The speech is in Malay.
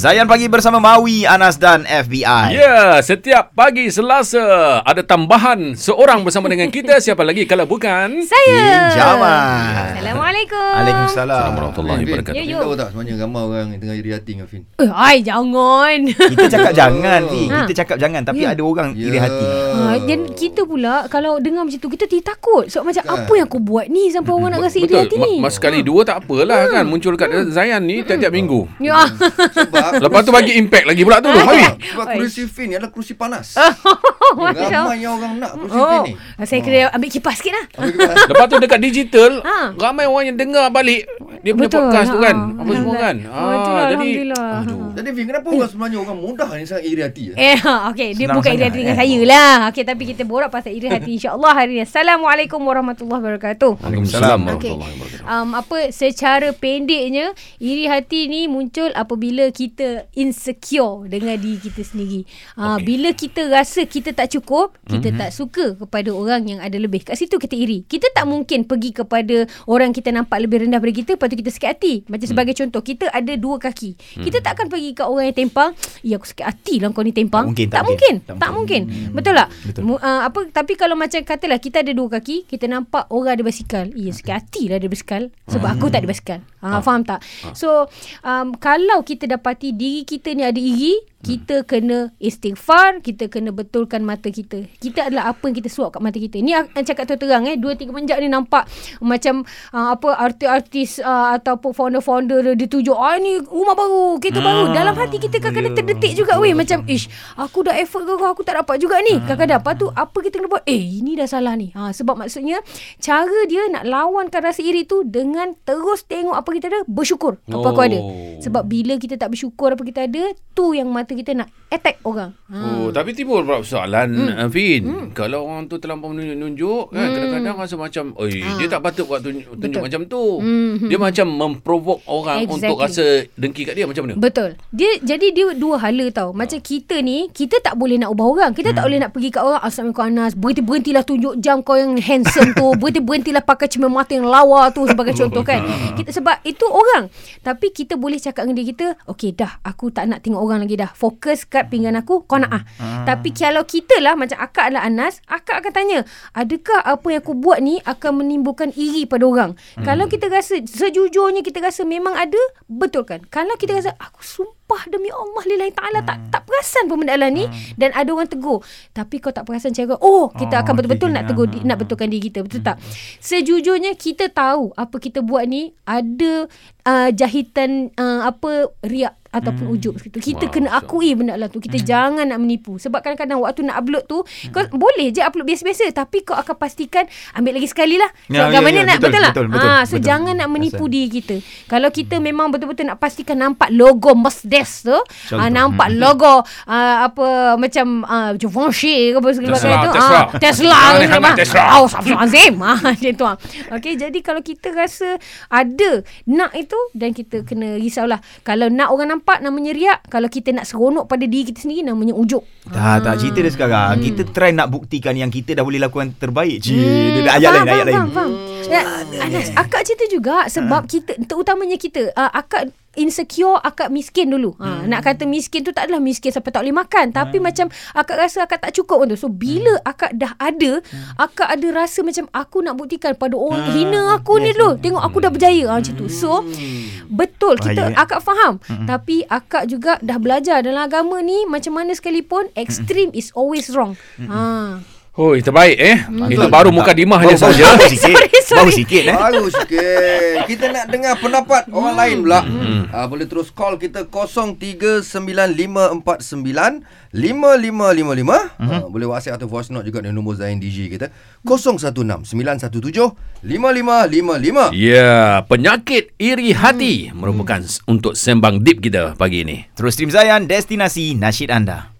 Zayan pagi bersama Maui, Anas dan FBI. Ya, setiap pagi Selasa ada tambahan seorang bersama dengan kita. Siapa lagi kalau bukan? Saya. Jamal. Assalamualaikum. Waalaikumsalam. Assalamualaikum warahmatullahi wabarakatuh. Ya, yo. tahu tak sebenarnya ramai orang yang tengah iri hati dengan Fin? Eh, ai jangan. Kita cakap jangan, Fi. Ha. Kita cakap jangan. Tapi Ya. ada orang iri hati. Ha, dan kita pula kalau dengar macam tu kita tidak takut. So macam Kan? apa yang aku buat ni sampai orang nak rasa iri hati ni? Mas sekali dua tak apalah kan muncul kat Zayan ni tiap-tiap minggu. Ya. Sebab Lepas tu bagi impact lagi pula tu. Mari. sebab kerusi Fin ni adalah kerusi panas. Masya Ramai yang orang nak kerusi Fin Oh, ni. saya kena ambil kipas sikit lah. Lepas tu dekat digital Ha. ramai orang yang dengar balik dia punya Betul, podcast tu kan. ha. Apa semua kan. Oh, itulah, jadi Alhamdulillah. Jadi Fin, kenapa orang sebenarnya orang mudah ni sangat iri hati? eh? Eh, ha, okey. Dia Senang bukan iri hati dengan eh. saya lah. Okey, tapi kita borak pasal iri hati insya-Allah hari ni. Assalamualaikum warahmatullahi wabarakatuh. Waalaikumsalam warahmatullahi wabarakatuh. Um, apa secara pendeknya iri hati ni muncul apabila kita insecure dengan diri kita sendiri. Uh, Okey. bila kita rasa kita tak cukup, kita mm-hmm. tak suka kepada orang yang ada lebih. Kat situ kita iri. Kita tak mungkin pergi kepada orang kita nampak lebih rendah daripada kita, tu kita sakit hati. Macam sebagai contoh, kita ada dua kaki. Kita takkan pergi ke orang yang tempang, "Ya aku sakit hati lah kau ni tempang." Tak mungkin, tak tak mungkin. mungkin. Tak Tak mungkin. Betul tak? Betul. Uh, apa tapi kalau macam katalah kita ada dua kaki, kita nampak orang ada basikal. Ya sakit hati lah ada basikal sebab aku tak ada basikal. Ha, faham tak? So um, kalau kita dapati diri kita ni ada iri, kita kena istighfar, kita kena betulkan mata kita. Kita adalah apa yang kita suap kat mata kita. Ni aku cakap terang eh, dua tiga menjak ni nampak macam uh, apa artis-artis uh, ataupun founder-founder dia, tunjuk, ah ni rumah baru, kereta baru. Dalam hati kita kadang-kadang terdetik juga weh macam ish, aku dah effort ke aku tak dapat juga ni. Kadang-kadang apa tu apa kita kena buat? Eh, ini dah salah ni. Ha sebab maksudnya cara dia nak lawankan rasa iri tu dengan terus tengok apa kita ada, bersyukur apa aku ada. Oh. Sebab bila kita tak bersyukur apa kita ada, tu yang mata kita nak attack orang. Ha. Oh, tapi timbul pula persoalan hmm. Fin. Hmm. Kalau orang tu terlampau menunjuk-nunjuk kan kadang-kadang rasa macam, "Oi, Ha. dia tak patut buat tunjuk, tunjuk Betul. macam tu." Hmm. Dia macam memprovok orang Exactly. untuk rasa dengki kat dia macam mana? Betul. Dia jadi dia dua hala tau. Macam kita ni, kita tak boleh nak ubah orang. Kita tak boleh nak pergi kat orang, Assalamualaikum Anas, berhenti-berhentilah tunjuk jam kau yang handsome tu. Berhenti-berhentilah pakai cermin mata yang lawa tu sebagai contoh kan. Kita sebab itu orang. Tapi kita boleh cakap dengan diri kita, okey dah, aku tak nak tengok orang lagi dah. Fokus kat pinggan aku, kau nak ah. Tapi kalau kita lah macam akak adalah Anas, akak akan tanya, adakah apa yang aku buat ni akan menimbulkan iri pada orang? Kalau kita rasa sejujurnya kita rasa memang ada, betul kan? Kalau kita rasa aku sumpah demi Allah lillahi taala tak tak perasan pun benda lah ni dan ada orang tegur. Tapi kau tak perasan cara, oh kita Oh, akan betul-betul okey, nak tegur di- nak betulkan diri kita, betul tak? Sejujurnya kita tahu apa kita buat ni ada uh, jahitan uh, apa riak ataupun ujub gitu. Kita Wah, kena Masya akui benda lah tu. Kita jangan nak menipu. Sebab kadang-kadang waktu nak upload tu kau boleh je upload biasa-biasa tapi kau akan pastikan ambil lagi sekali lah. Ya, So, ya, ni ya, nak betul, betul, tak? betul, betul, Ah, so betul. jangan nak menipu Asal. diri kita. Kalau kita memang betul-betul nak pastikan nampak logo Mercedes tu, Contoh. ah, nampak logo ah, apa macam ah, Givenchy ke apa segala Tesla, macam tu. Tesla. Tesla. Oh, Azim. Macam tu. Okey, jadi kalau kita rasa ada nak itu dan kita kena risaulah. Kalau nak orang nampak namanya riak, kalau kita nak seronok pada diri kita sendiri namanya ujub. Tak, tak. Cerita dia sekarang. Hmm. Kita try nak buktikan yang kita dah boleh lakukan terbaik. Cik, dia dah ayat faham, lain, ayat faham, lain. Faham, faham. Ya, Anas, akak cerita juga sebab kita terutamanya kita uh, akak insecure akak miskin dulu. Ha, nak kata miskin tu tak adalah miskin sampai tak boleh makan, tapi macam akak rasa akak tak cukup pun tu. So bila akak dah ada, akak ada rasa macam aku nak buktikan pada orang Ah, hina aku ni dulu. Tengok aku dah berjaya ha, macam tu. So betul kita Bahaya, eh? akak faham. Tapi akak juga dah belajar dalam agama ni macam mana sekalipun extreme is always wrong. Ha. Hoi, terbaik eh. Hmm. Itu baru muka dimah saja. Sorry, sorry. Baru sikit eh. Baru sikit. Kita nak dengar pendapat orang lain pula. Hmm. Uh, boleh terus call kita 0395495555. Uh, boleh WhatsApp atau voice note juga dengan nombor Zain DJ kita 0169175555. Ya, penyakit iri hati merupakan untuk sembang deep kita pagi ini. Terus stream Zayan, destinasi nasyid anda.